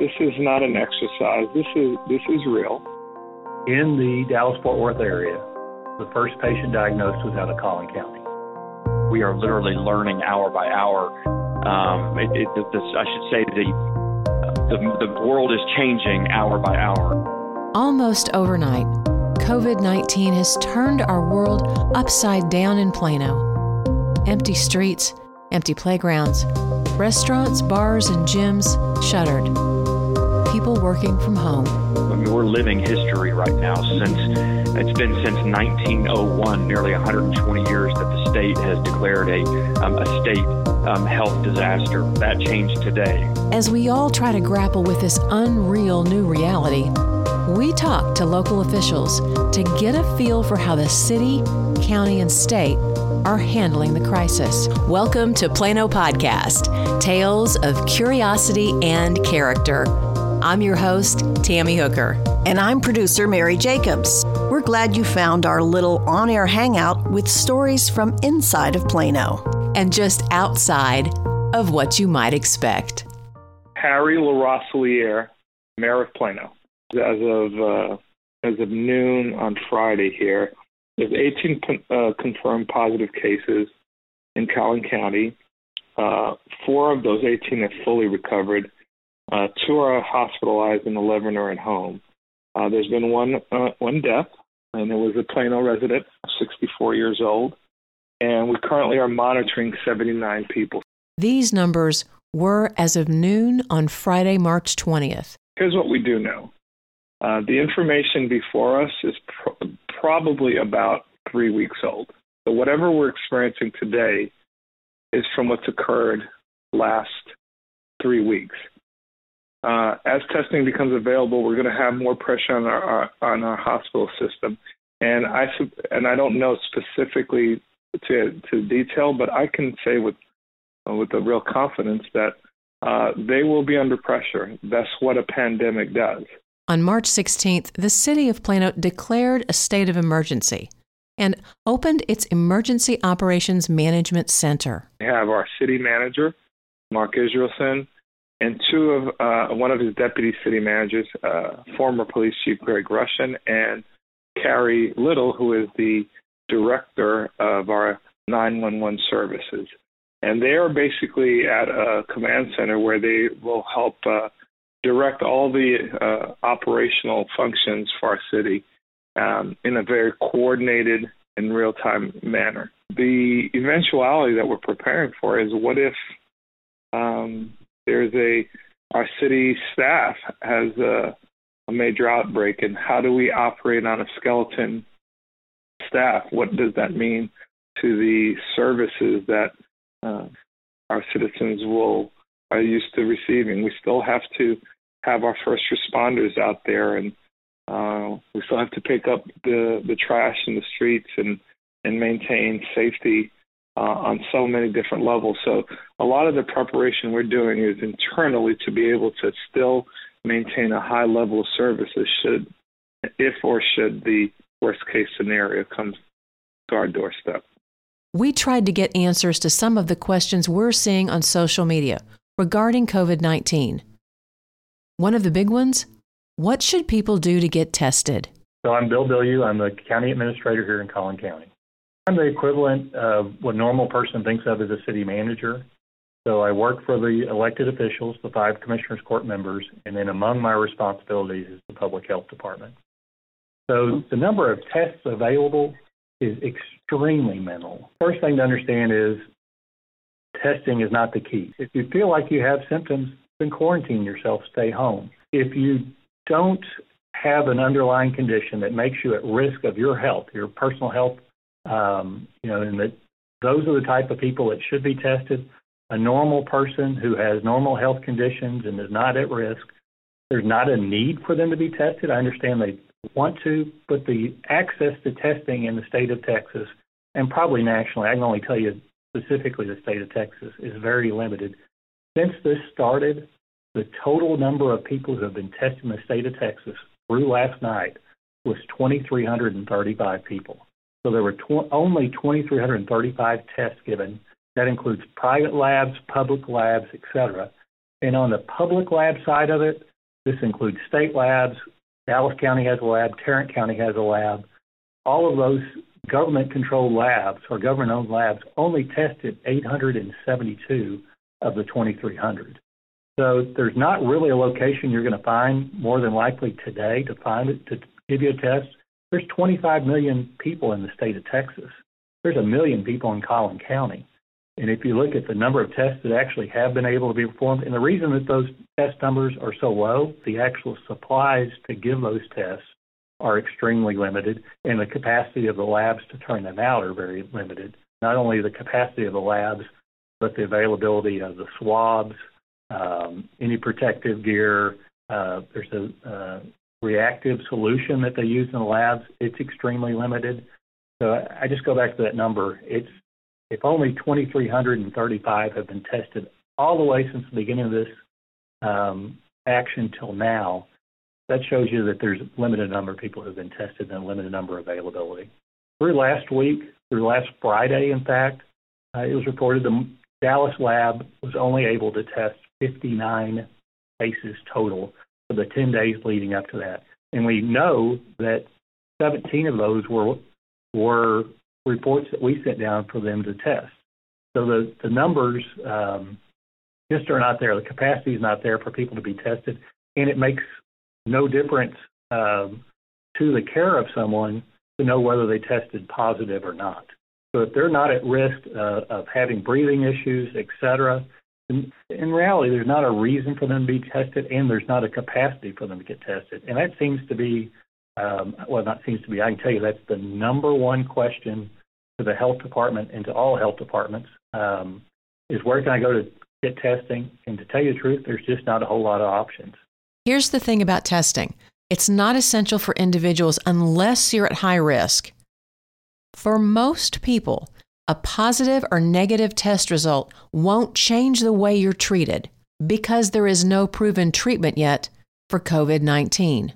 This is not an exercise. This is this is real. In the Dallas Fort Worth area, the first patient diagnosed was out of Collin County. We are literally learning hour by hour. Um, it, it, this, I should say the, the the world is changing hour by hour. Almost overnight, COVID 19 has turned our world upside down in Plano. Empty streets, empty playgrounds, restaurants, bars, and gyms shuttered. People working from home. I mean, we're living history right now since it's been since 1901, nearly 120 years that the state has declared a, um, a state um, health disaster. That changed today. As we all try to grapple with this unreal new reality, we talk to local officials to get a feel for how the city, county, and state are handling the crisis. Welcome to Plano Podcast Tales of Curiosity and Character. I'm your host, Tammy Hooker. And I'm producer Mary Jacobs. We're glad you found our little on air hangout with stories from inside of Plano and just outside of what you might expect. Harry LaRosiliere, Mayor of Plano. As of uh, as of noon on Friday here, there's 18 uh, confirmed positive cases in Collin County. Uh, four of those 18 have fully recovered. Uh, two are hospitalized, and 11 are at home. Uh, there's been one uh, one death, and it was a Plano resident, 64 years old. And we currently are monitoring 79 people. These numbers were as of noon on Friday, March 20th. Here's what we do know. Uh, the information before us is pro- probably about three weeks old. So whatever we're experiencing today is from what's occurred last three weeks. Uh, as testing becomes available, we're going to have more pressure on our, our on our hospital system, and I and I don't know specifically to to detail, but I can say with uh, with a real confidence that uh, they will be under pressure. That's what a pandemic does. On March 16th, the city of Plano declared a state of emergency and opened its Emergency Operations Management Center. We have our city manager, Mark Israelson, and two of uh, one of his deputy city managers, uh, former police chief Greg Rushin, and Carrie Little, who is the director of our 911 services. And they are basically at a command center where they will help uh, direct all the uh, operational functions for our city um, in a very coordinated and real time manner. The eventuality that we're preparing for is what if um, there's a our city staff has a, a major outbreak, and how do we operate on a skeleton staff? What does that mean to the services that uh, our citizens will are used to receiving? We still have to have our first responders out there, and uh, we still have to pick up the the trash in the streets and and maintain safety uh, on so many different levels. So a lot of the preparation we're doing is internally to be able to still maintain a high level of services should, if or should the worst case scenario come to our doorstep. We tried to get answers to some of the questions we're seeing on social media regarding COVID 19. One of the big ones what should people do to get tested? So I'm Bill Bilyeu. I'm the county administrator here in Collin County. I'm the equivalent of what normal person thinks of as a city manager. So I work for the elected officials, the five commissioners court members, and then among my responsibilities is the public health department. So the number of tests available is extremely minimal. First thing to understand is testing is not the key. If you feel like you have symptoms, then quarantine yourself, stay home. If you don't have an underlying condition that makes you at risk of your health, your personal health, um, you know, and that those are the type of people that should be tested. A normal person who has normal health conditions and is not at risk, there's not a need for them to be tested. I understand they want to, but the access to testing in the state of Texas and probably nationally, I can only tell you specifically the state of Texas, is very limited. Since this started, the total number of people who have been tested in the state of Texas through last night was 2,335 people. So there were tw- only 2,335 tests given. That includes private labs, public labs, etc. And on the public lab side of it, this includes state labs. Dallas County has a lab. Tarrant County has a lab. All of those government-controlled labs or government-owned labs only tested 872 of the 2,300. So there's not really a location you're going to find more than likely today to find it to give you a test. There's 25 million people in the state of Texas. There's a million people in Collin County. And if you look at the number of tests that actually have been able to be performed, and the reason that those test numbers are so low, the actual supplies to give those tests are extremely limited, and the capacity of the labs to turn them out are very limited. Not only the capacity of the labs, but the availability of the swabs, um, any protective gear. Uh, there's a uh, reactive solution that they use in the labs. It's extremely limited. So I just go back to that number. It's if only 2,335 have been tested all the way since the beginning of this um, action till now, that shows you that there's a limited number of people who have been tested and a limited number of availability. Through last week, through last Friday, in fact, uh, it was reported the Dallas lab was only able to test 59 cases total for the 10 days leading up to that. And we know that 17 of those were were reports that we sent down for them to test. So the, the numbers um, just are not there. The capacity is not there for people to be tested, and it makes no difference um, to the care of someone to know whether they tested positive or not. So if they're not at risk uh, of having breathing issues, et cetera, in, in reality, there's not a reason for them to be tested, and there's not a capacity for them to get tested. And that seems to be, um, well, not seems to be. I can tell you that's the number one question to the health department and to all health departments um, is where can I go to get testing? And to tell you the truth, there's just not a whole lot of options. Here's the thing about testing it's not essential for individuals unless you're at high risk. For most people, a positive or negative test result won't change the way you're treated because there is no proven treatment yet for COVID 19.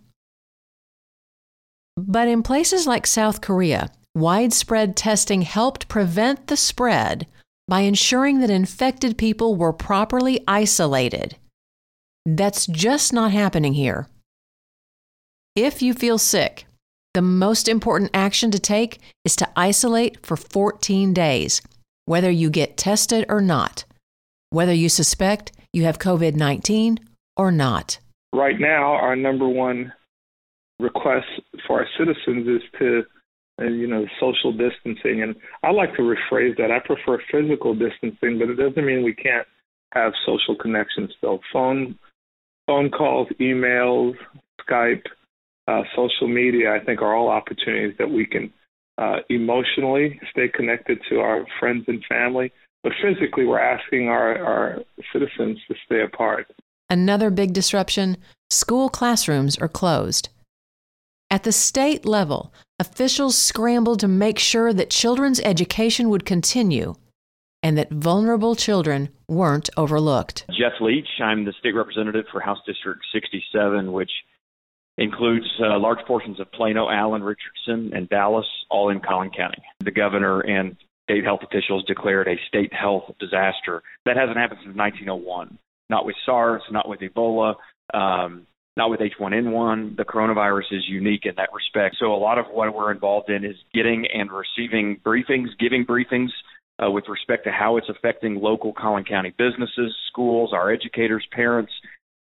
But in places like South Korea, widespread testing helped prevent the spread by ensuring that infected people were properly isolated. That's just not happening here. If you feel sick, the most important action to take is to isolate for 14 days, whether you get tested or not, whether you suspect you have COVID 19 or not. Right now, our number one request for our citizens is to, uh, you know, social distancing. And I like to rephrase that. I prefer physical distancing, but it doesn't mean we can't have social connections still. Phone, phone calls, emails, Skype, uh, social media, I think, are all opportunities that we can uh, emotionally stay connected to our friends and family. But physically, we're asking our, our citizens to stay apart. Another big disruption school classrooms are closed. At the state level, officials scrambled to make sure that children's education would continue and that vulnerable children weren't overlooked. Jeff Leach, I'm the state representative for House District 67, which includes uh, large portions of Plano, Allen, Richardson, and Dallas, all in Collin County. The governor and state health officials declared a state health disaster. That hasn't happened since 1901. Not with SARS, not with Ebola, um, not with H1N1. The coronavirus is unique in that respect. So a lot of what we're involved in is getting and receiving briefings, giving briefings uh, with respect to how it's affecting local Collin County businesses, schools, our educators, parents,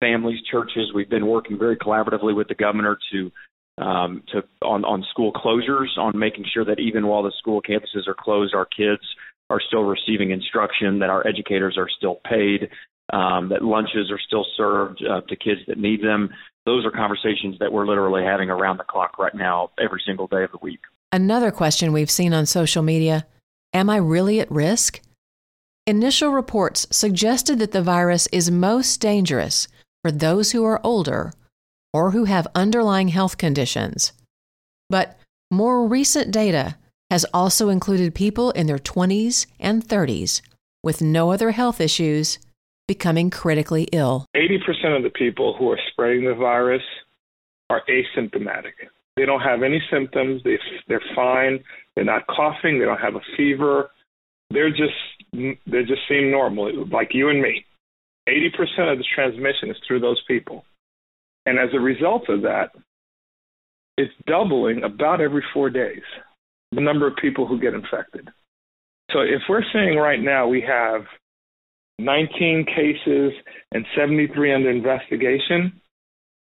families, churches. We've been working very collaboratively with the governor to um, to on on school closures, on making sure that even while the school campuses are closed, our kids are still receiving instruction, that our educators are still paid, um, that lunches are still served uh, to kids that need them. Those are conversations that we're literally having around the clock right now, every single day of the week. Another question we've seen on social media Am I really at risk? Initial reports suggested that the virus is most dangerous for those who are older or who have underlying health conditions. But more recent data has also included people in their 20s and 30s with no other health issues becoming critically ill. 80% of the people who are spreading the virus are asymptomatic. They don't have any symptoms. They, they're fine. They're not coughing. They don't have a fever. They're just they just seem normal, like you and me 80% of the transmission is through those people. And as a result of that, it's doubling about every four days the number of people who get infected. So if we're saying right now we have 19 cases and 73 under investigation,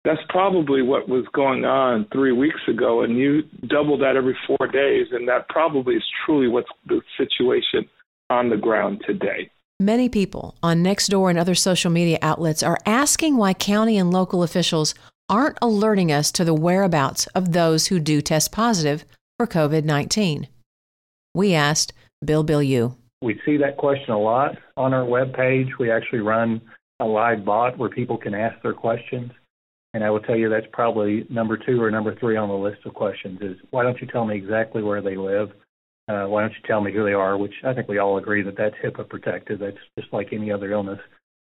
that's probably what was going on three weeks ago, and you double that every four days, and that probably is truly what's the situation on the ground today. Many people on Nextdoor and other social media outlets are asking why county and local officials aren't alerting us to the whereabouts of those who do test positive for COVID 19. We asked Bill Bilyeu. We see that question a lot on our webpage. We actually run a live bot where people can ask their questions. And I will tell you that's probably number two or number three on the list of questions is why don't you tell me exactly where they live? Uh, why don't you tell me who they are? Which I think we all agree that that's HIPAA protected. That's just like any other illness.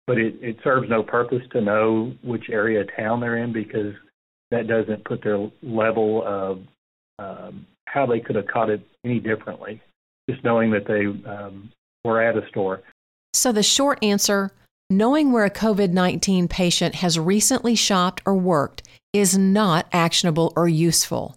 But it, it serves no purpose to know which area of town they're in because that doesn't put their level of um, how they could have caught it any differently. Just knowing that they um, were at a store. So the short answer knowing where a COVID 19 patient has recently shopped or worked is not actionable or useful.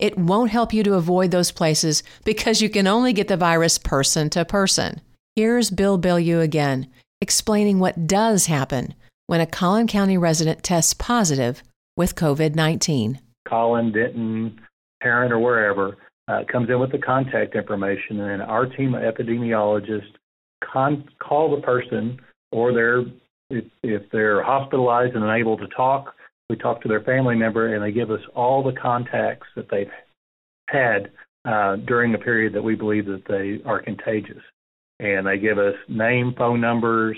It won't help you to avoid those places because you can only get the virus person to person. Here's Bill Bilyeu again, explaining what does happen when a Collin County resident tests positive with COVID 19. Collin, Denton, Tarrant, or wherever uh, comes in with the contact information, and our team of epidemiologists con- call the person or they're if, if they're hospitalized and unable to talk, we talk to their family member and they give us all the contacts that they've had uh, during the period that we believe that they are contagious. And they give us name, phone numbers,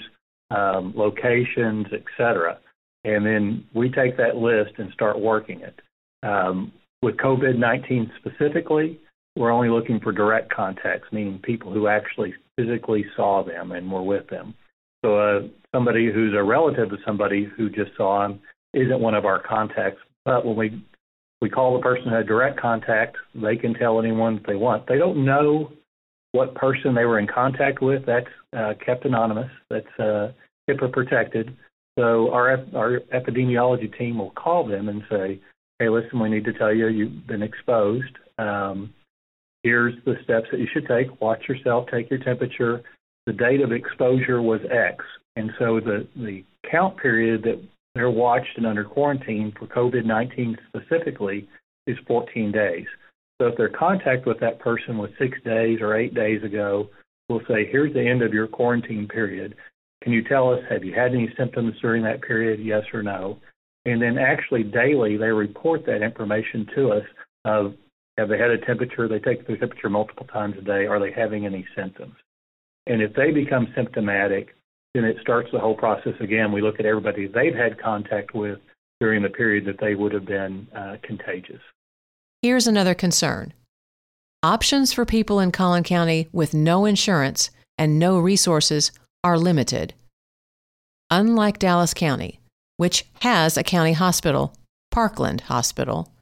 um, locations, etc. And then we take that list and start working it. Um, with COVID 19 specifically, we're only looking for direct contacts, meaning people who actually physically saw them and were with them. So uh, somebody who's a relative of somebody who just saw him isn't one of our contacts. But when we we call the person who had direct contact, they can tell anyone they want. They don't know what person they were in contact with. That's uh, kept anonymous. That's uh, HIPAA protected. So our our epidemiology team will call them and say, "Hey, listen, we need to tell you you've been exposed. Um, here's the steps that you should take. Watch yourself. Take your temperature the date of exposure was X. And so the, the count period that they're watched and under quarantine for COVID 19 specifically is 14 days. So if their contact with that person was six days or eight days ago, we'll say, here's the end of your quarantine period. Can you tell us, have you had any symptoms during that period, yes or no? And then actually daily, they report that information to us of have they had a temperature, they take their temperature multiple times a day, are they having any symptoms? And if they become symptomatic, then it starts the whole process again. We look at everybody they've had contact with during the period that they would have been uh, contagious. Here's another concern options for people in Collin County with no insurance and no resources are limited. Unlike Dallas County, which has a county hospital, Parkland Hospital,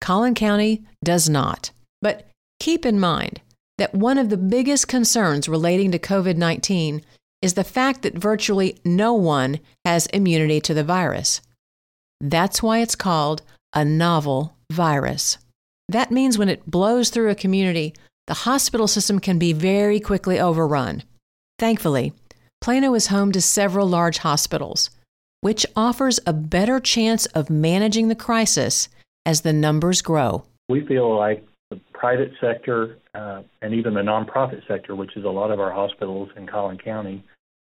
Collin County does not. But keep in mind, that one of the biggest concerns relating to COVID 19 is the fact that virtually no one has immunity to the virus. That's why it's called a novel virus. That means when it blows through a community, the hospital system can be very quickly overrun. Thankfully, Plano is home to several large hospitals, which offers a better chance of managing the crisis as the numbers grow. We feel like the private sector uh, and even the nonprofit sector, which is a lot of our hospitals in Collin County,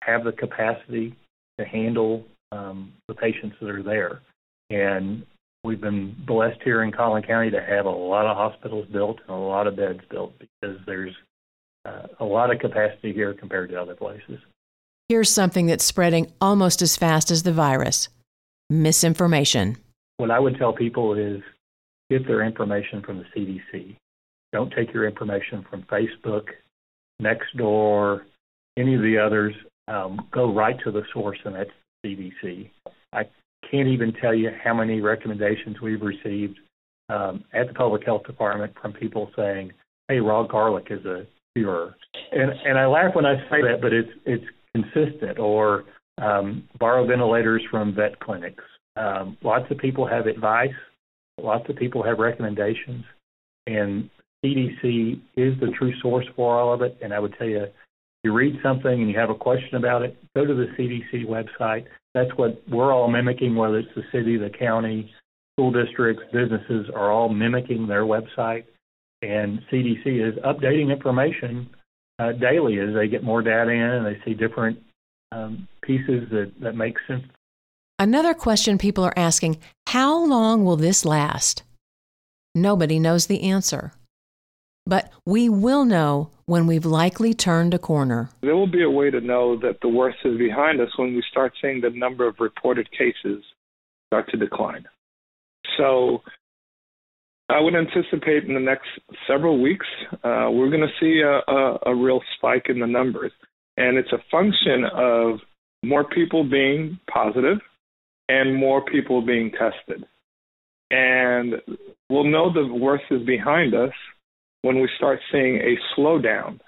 have the capacity to handle um, the patients that are there. And we've been blessed here in Collin County to have a lot of hospitals built and a lot of beds built because there's uh, a lot of capacity here compared to other places. Here's something that's spreading almost as fast as the virus misinformation. What I would tell people is get their information from the CDC. Don't take your information from Facebook, Nextdoor, any of the others. Um, go right to the source, and that's CDC. I can't even tell you how many recommendations we've received um, at the public health department from people saying, "Hey, raw garlic is a cure," and and I laugh when I say that, but it's it's consistent. Or um, borrow ventilators from vet clinics. Um, lots of people have advice. Lots of people have recommendations, and CDC is the true source for all of it. And I would tell you, you read something and you have a question about it, go to the CDC website. That's what we're all mimicking, whether it's the city, the county, school districts, businesses are all mimicking their website. And CDC is updating information uh, daily as they get more data in and they see different um, pieces that, that make sense. Another question people are asking how long will this last? Nobody knows the answer. But we will know when we've likely turned a corner. There will be a way to know that the worst is behind us when we start seeing the number of reported cases start to decline. So I would anticipate in the next several weeks, uh, we're going to see a, a, a real spike in the numbers. And it's a function of more people being positive and more people being tested. And we'll know the worst is behind us when we start seeing a slowdown.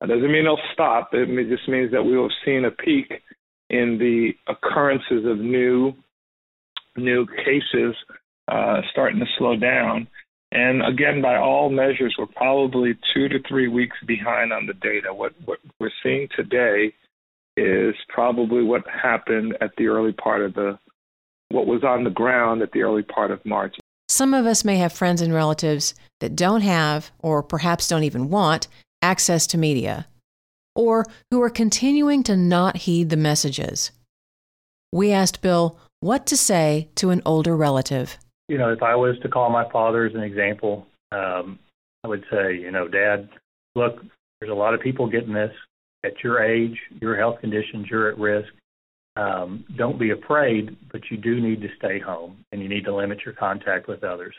That doesn't mean it'll stop. It just means that we will have seen a peak in the occurrences of new new cases uh, starting to slow down. And again, by all measures, we're probably two to three weeks behind on the data. What, what we're seeing today is probably what happened at the early part of the, what was on the ground at the early part of March. Some of us may have friends and relatives that don't have, or perhaps don't even want, access to media, or who are continuing to not heed the messages. We asked Bill what to say to an older relative you know, if I was to call my father as an example, um, I would say, you know, Dad, look, there's a lot of people getting this at your age, your health conditions, you're at risk. Um, don't be afraid, but you do need to stay home and you need to limit your contact with others.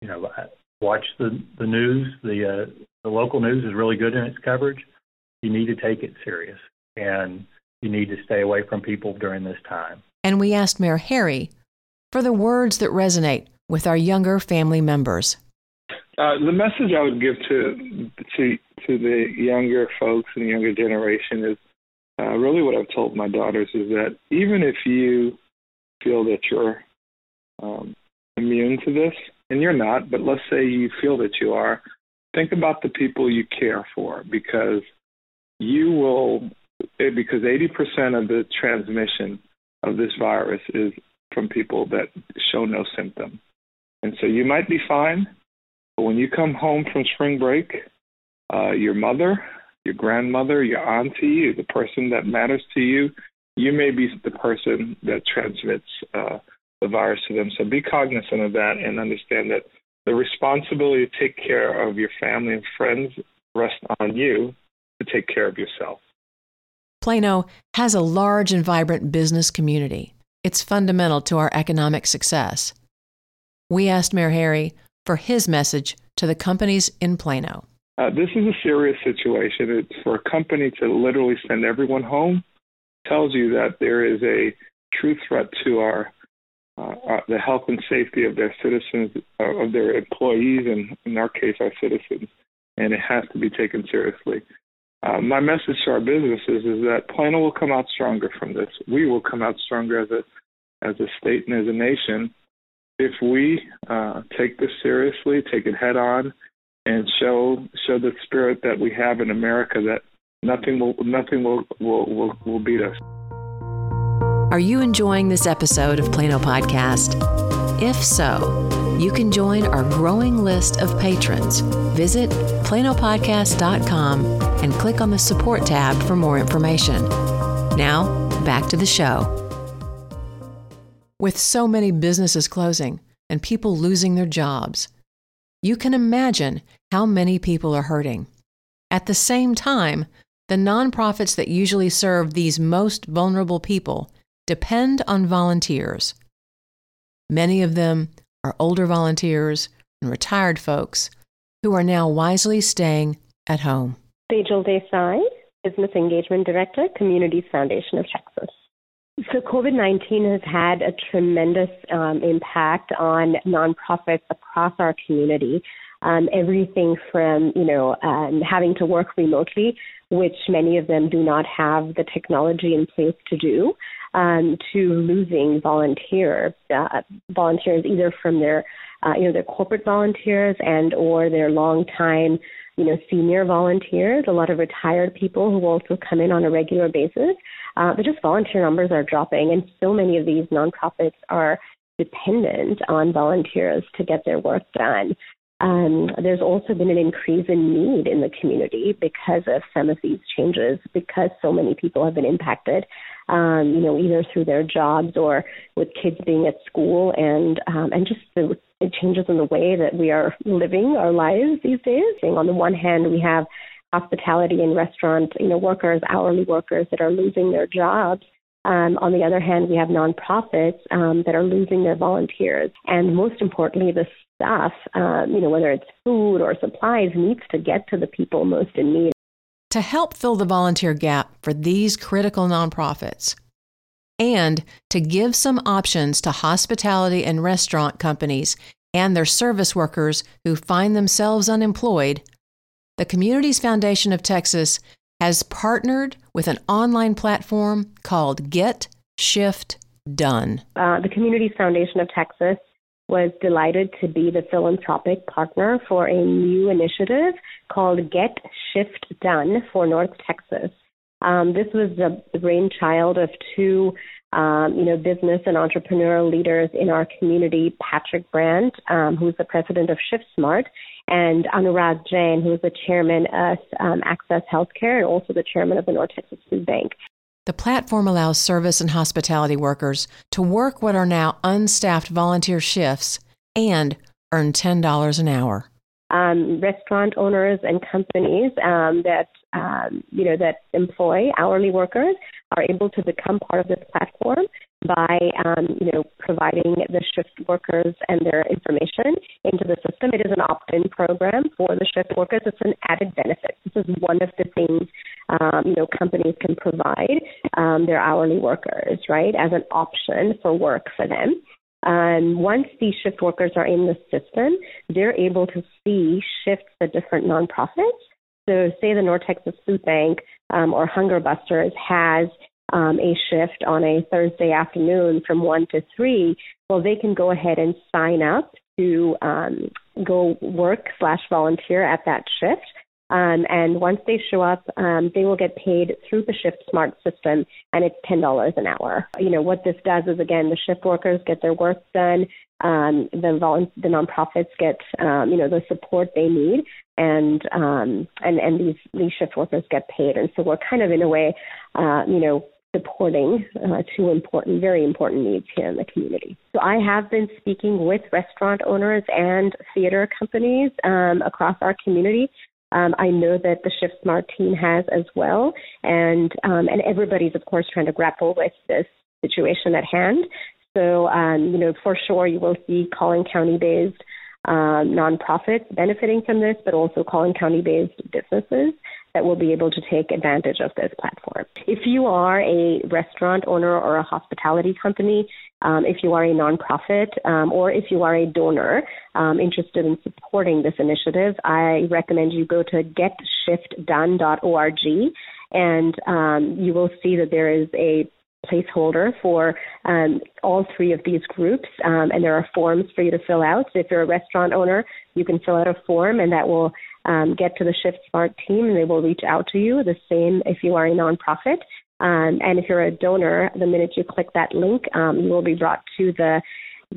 You know, watch the the news. The uh, the local news is really good in its coverage. You need to take it serious, and you need to stay away from people during this time. And we asked Mayor Harry for the words that resonate with our younger family members? Uh, the message I would give to to to the younger folks and the younger generation is uh, really what I've told my daughters is that even if you feel that you're um, immune to this, and you're not, but let's say you feel that you are, think about the people you care for because you will because 80% of the transmission of this virus is from people that show no symptom. And so you might be fine, but when you come home from spring break, uh, your mother, your grandmother, your auntie, the person that matters to you, you may be the person that transmits uh, the virus to them. So be cognizant of that and understand that the responsibility to take care of your family and friends rests on you to take care of yourself. Plano has a large and vibrant business community. It's fundamental to our economic success. We asked Mayor Harry for his message to the companies in Plano. Uh, this is a serious situation. It's for a company to literally send everyone home tells you that there is a true threat to our uh, uh, the health and safety of their citizens, uh, of their employees, and in our case, our citizens, and it has to be taken seriously. Uh, my message to our businesses is that Plano will come out stronger from this. We will come out stronger as a as a state and as a nation if we uh, take this seriously, take it head on, and show show the spirit that we have in America that nothing will nothing will will, will, will beat us. Are you enjoying this episode of Plano Podcast? If so, you can join our growing list of patrons. Visit planopodcast.com and click on the support tab for more information. Now, back to the show. With so many businesses closing and people losing their jobs, you can imagine how many people are hurting. At the same time, the nonprofits that usually serve these most vulnerable people depend on volunteers. Many of them are older volunteers and retired folks who are now wisely staying at home. Sejal Desai, Business Engagement Director, Communities Foundation of Texas. So, COVID 19 has had a tremendous um, impact on nonprofits across our community. um, everything from you know um, having to work remotely, which many of them do not have the technology in place to do, um, to losing volunteer uh, volunteers either from their uh, you know their corporate volunteers and or their long time you know senior volunteers. A lot of retired people who also come in on a regular basis. Uh, but just volunteer numbers are dropping, and so many of these nonprofits are dependent on volunteers to get their work done. Um, there's also been an increase in need in the community because of some of these changes, because so many people have been impacted, um, you know, either through their jobs or with kids being at school, and um, and just the changes in the way that we are living our lives these days. On the one hand, we have hospitality and restaurant, you know, workers, hourly workers that are losing their jobs. Um, on the other hand, we have nonprofits um, that are losing their volunteers, and most importantly, the stuff, um, you know, whether it's food or supplies, needs to get to the people most in need. To help fill the volunteer gap for these critical nonprofits, and to give some options to hospitality and restaurant companies and their service workers who find themselves unemployed, the Communities Foundation of Texas has partnered with an online platform called Get Shift Done. Uh, the Communities Foundation of Texas was delighted to be the philanthropic partner for a new initiative called Get Shift Done for North Texas. Um, this was the brainchild of two, um, you know, business and entrepreneurial leaders in our community, Patrick Brandt, um, who's the president of ShiftSmart, and Anurag Jain, who is the chairman of um, Access Healthcare and also the chairman of the North Texas Food Bank. The platform allows service and hospitality workers to work what are now unstaffed volunteer shifts and earn $10 an hour. Um, restaurant owners and companies um, that um, you know that employ hourly workers are able to become part of this platform by um, you know providing the shift workers and their information into the system. It is an opt-in program for the shift workers. It's an added benefit. This is one of the things um, you know companies can provide um, their hourly workers right as an option for work for them. Um, once these shift workers are in the system, they're able to see shifts at different nonprofits. So, say the North Texas Food Bank um, or Hunger Busters has um, a shift on a Thursday afternoon from 1 to 3, well, they can go ahead and sign up to um, go work slash volunteer at that shift. Um, and once they show up, um, they will get paid through the Shift Smart system, and it's ten dollars an hour. You know what this does is again, the shift workers get their work done. Um, the vol- the nonprofits get um, you know the support they need, and um, and and these these shift workers get paid. And so we're kind of in a way, uh, you know, supporting uh, two important, very important needs here in the community. So I have been speaking with restaurant owners and theater companies um, across our community. Um, I know that the Shift Smart team has as well, and um, and everybody's of course trying to grapple with this situation at hand. So um, you know, for sure, you will see Collin County-based um, nonprofits benefiting from this, but also Collin County-based businesses that will be able to take advantage of this platform. If you are a restaurant owner or a hospitality company, um, if you are a nonprofit, um, or if you are a donor um, interested in supporting this initiative, I recommend you go to getshiftdone.org and um, you will see that there is a placeholder for um, all three of these groups, um, and there are forms for you to fill out. So if you're a restaurant owner, you can fill out a form, and that will um, get to the Shift Smart team, and they will reach out to you. The same if you are a nonprofit. Um, and if you're a donor, the minute you click that link, um, you will be brought to the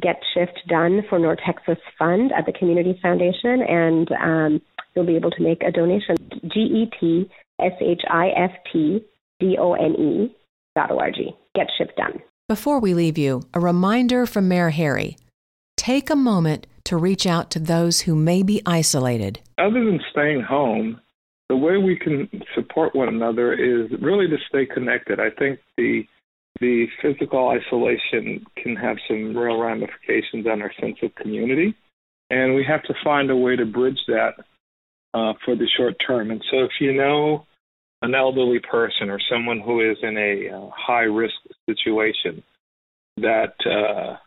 Get Shift Done for North Texas Fund at the Community Foundation, and um, you'll be able to make a donation. G E T S H I F T D O N E dot org. Get shift done. Before we leave you, a reminder from Mayor Harry. Take a moment to reach out to those who may be isolated. Other than staying home, the way we can support one another is really to stay connected. I think the the physical isolation can have some real ramifications on our sense of community, and we have to find a way to bridge that uh, for the short term. And so, if you know an elderly person or someone who is in a uh, high risk situation that uh,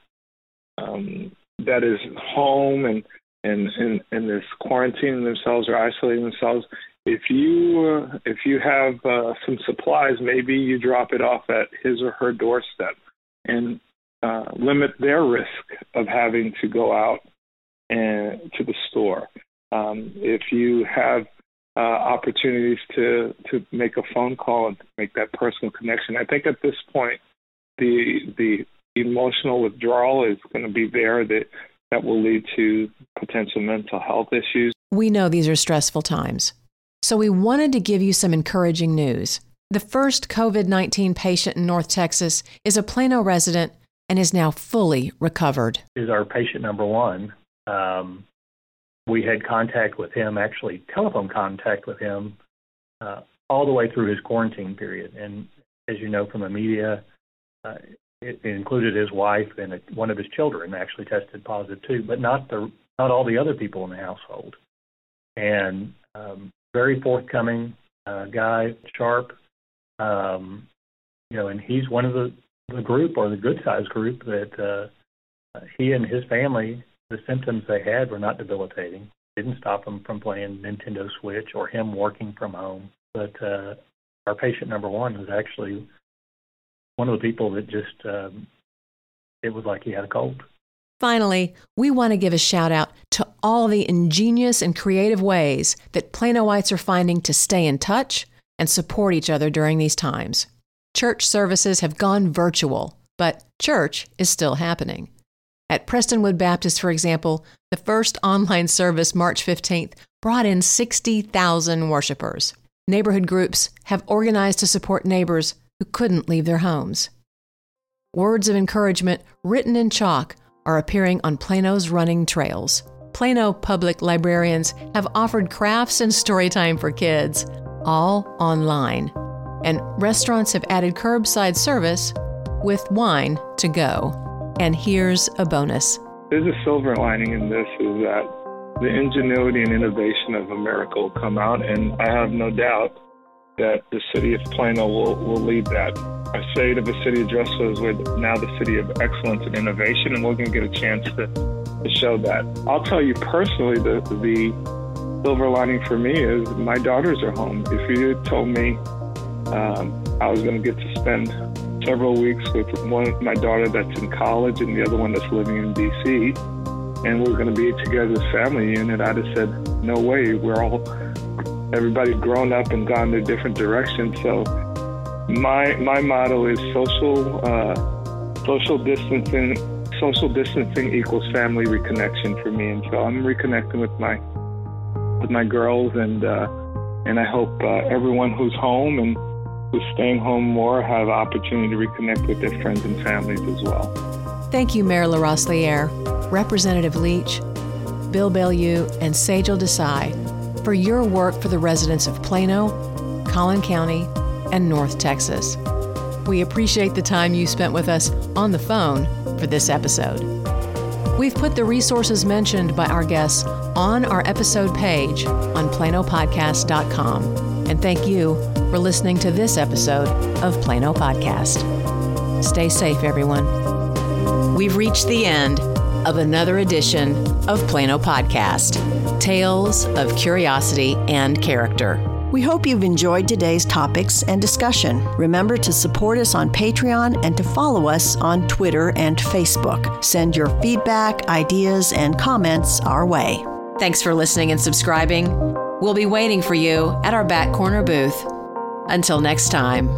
um, that is home and and in, in this quarantining themselves or isolating themselves, if you uh, if you have uh, some supplies, maybe you drop it off at his or her doorstep and uh, limit their risk of having to go out and to the store. Um, if you have uh, opportunities to to make a phone call and make that personal connection, I think at this point the the emotional withdrawal is going to be there that that will lead to potential mental health issues. We know these are stressful times. So we wanted to give you some encouraging news. The first COVID 19 patient in North Texas is a Plano resident and is now fully recovered. Is our patient number one. Um, we had contact with him, actually telephone contact with him, uh, all the way through his quarantine period. And as you know from the media, uh, it, included his wife and one of his children actually tested positive too, but not the not all the other people in the household. And um, very forthcoming uh, guy, sharp, um, you know, and he's one of the the group or the good sized group that uh, he and his family, the symptoms they had were not debilitating. Didn't stop them from playing Nintendo Switch or him working from home. But uh, our patient number one was actually one of the people that just um, it was like he had a cold. Finally, we want to give a shout out to all the ingenious and creative ways that Planoites are finding to stay in touch and support each other during these times. Church services have gone virtual, but church is still happening. At Prestonwood Baptist, for example, the first online service, March 15th, brought in 60,000 worshipers. Neighborhood groups have organized to support neighbors who couldn't leave their homes. Words of encouragement written in chalk are appearing on Plano's running trails. Plano public librarians have offered crafts and story time for kids, all online and restaurants have added curbside service with wine to go. And here's a bonus. There's a silver lining in this is that the ingenuity and innovation of America will come out, and I have no doubt that the city of Plano will, will lead that. I say to the city of Dressel we're now the city of excellence and innovation, and we're going to get a chance to, to show that. I'll tell you personally, the, the silver lining for me is my daughters are home. If you had told me um, I was going to get to spend several weeks with one my daughter that's in college and the other one that's living in D.C. And we are going to be together as family unit. I'd have said, no way. We're all everybody's grown up and gone their different directions. So my my motto is social uh, social distancing. Social distancing equals family reconnection for me, and so I'm reconnecting with my with my girls, and uh, and I hope uh, everyone who's home and who's staying home more have opportunity to reconnect with their friends and families as well. Thank you, Mayor LaRosiliere, Representative Leach, Bill Bilyeu, and Sejal Desai for your work for the residents of Plano, Collin County, and North Texas. We appreciate the time you spent with us on the phone for this episode. We've put the resources mentioned by our guests on our episode page on planopodcast.com. And thank you for listening to this episode of Plano Podcast. Stay safe, everyone. We've reached the end of another edition of Plano Podcast Tales of Curiosity and Character. We hope you've enjoyed today's topics and discussion. Remember to support us on Patreon and to follow us on Twitter and Facebook. Send your feedback, ideas, and comments our way. Thanks for listening and subscribing. We'll be waiting for you at our back corner booth. Until next time.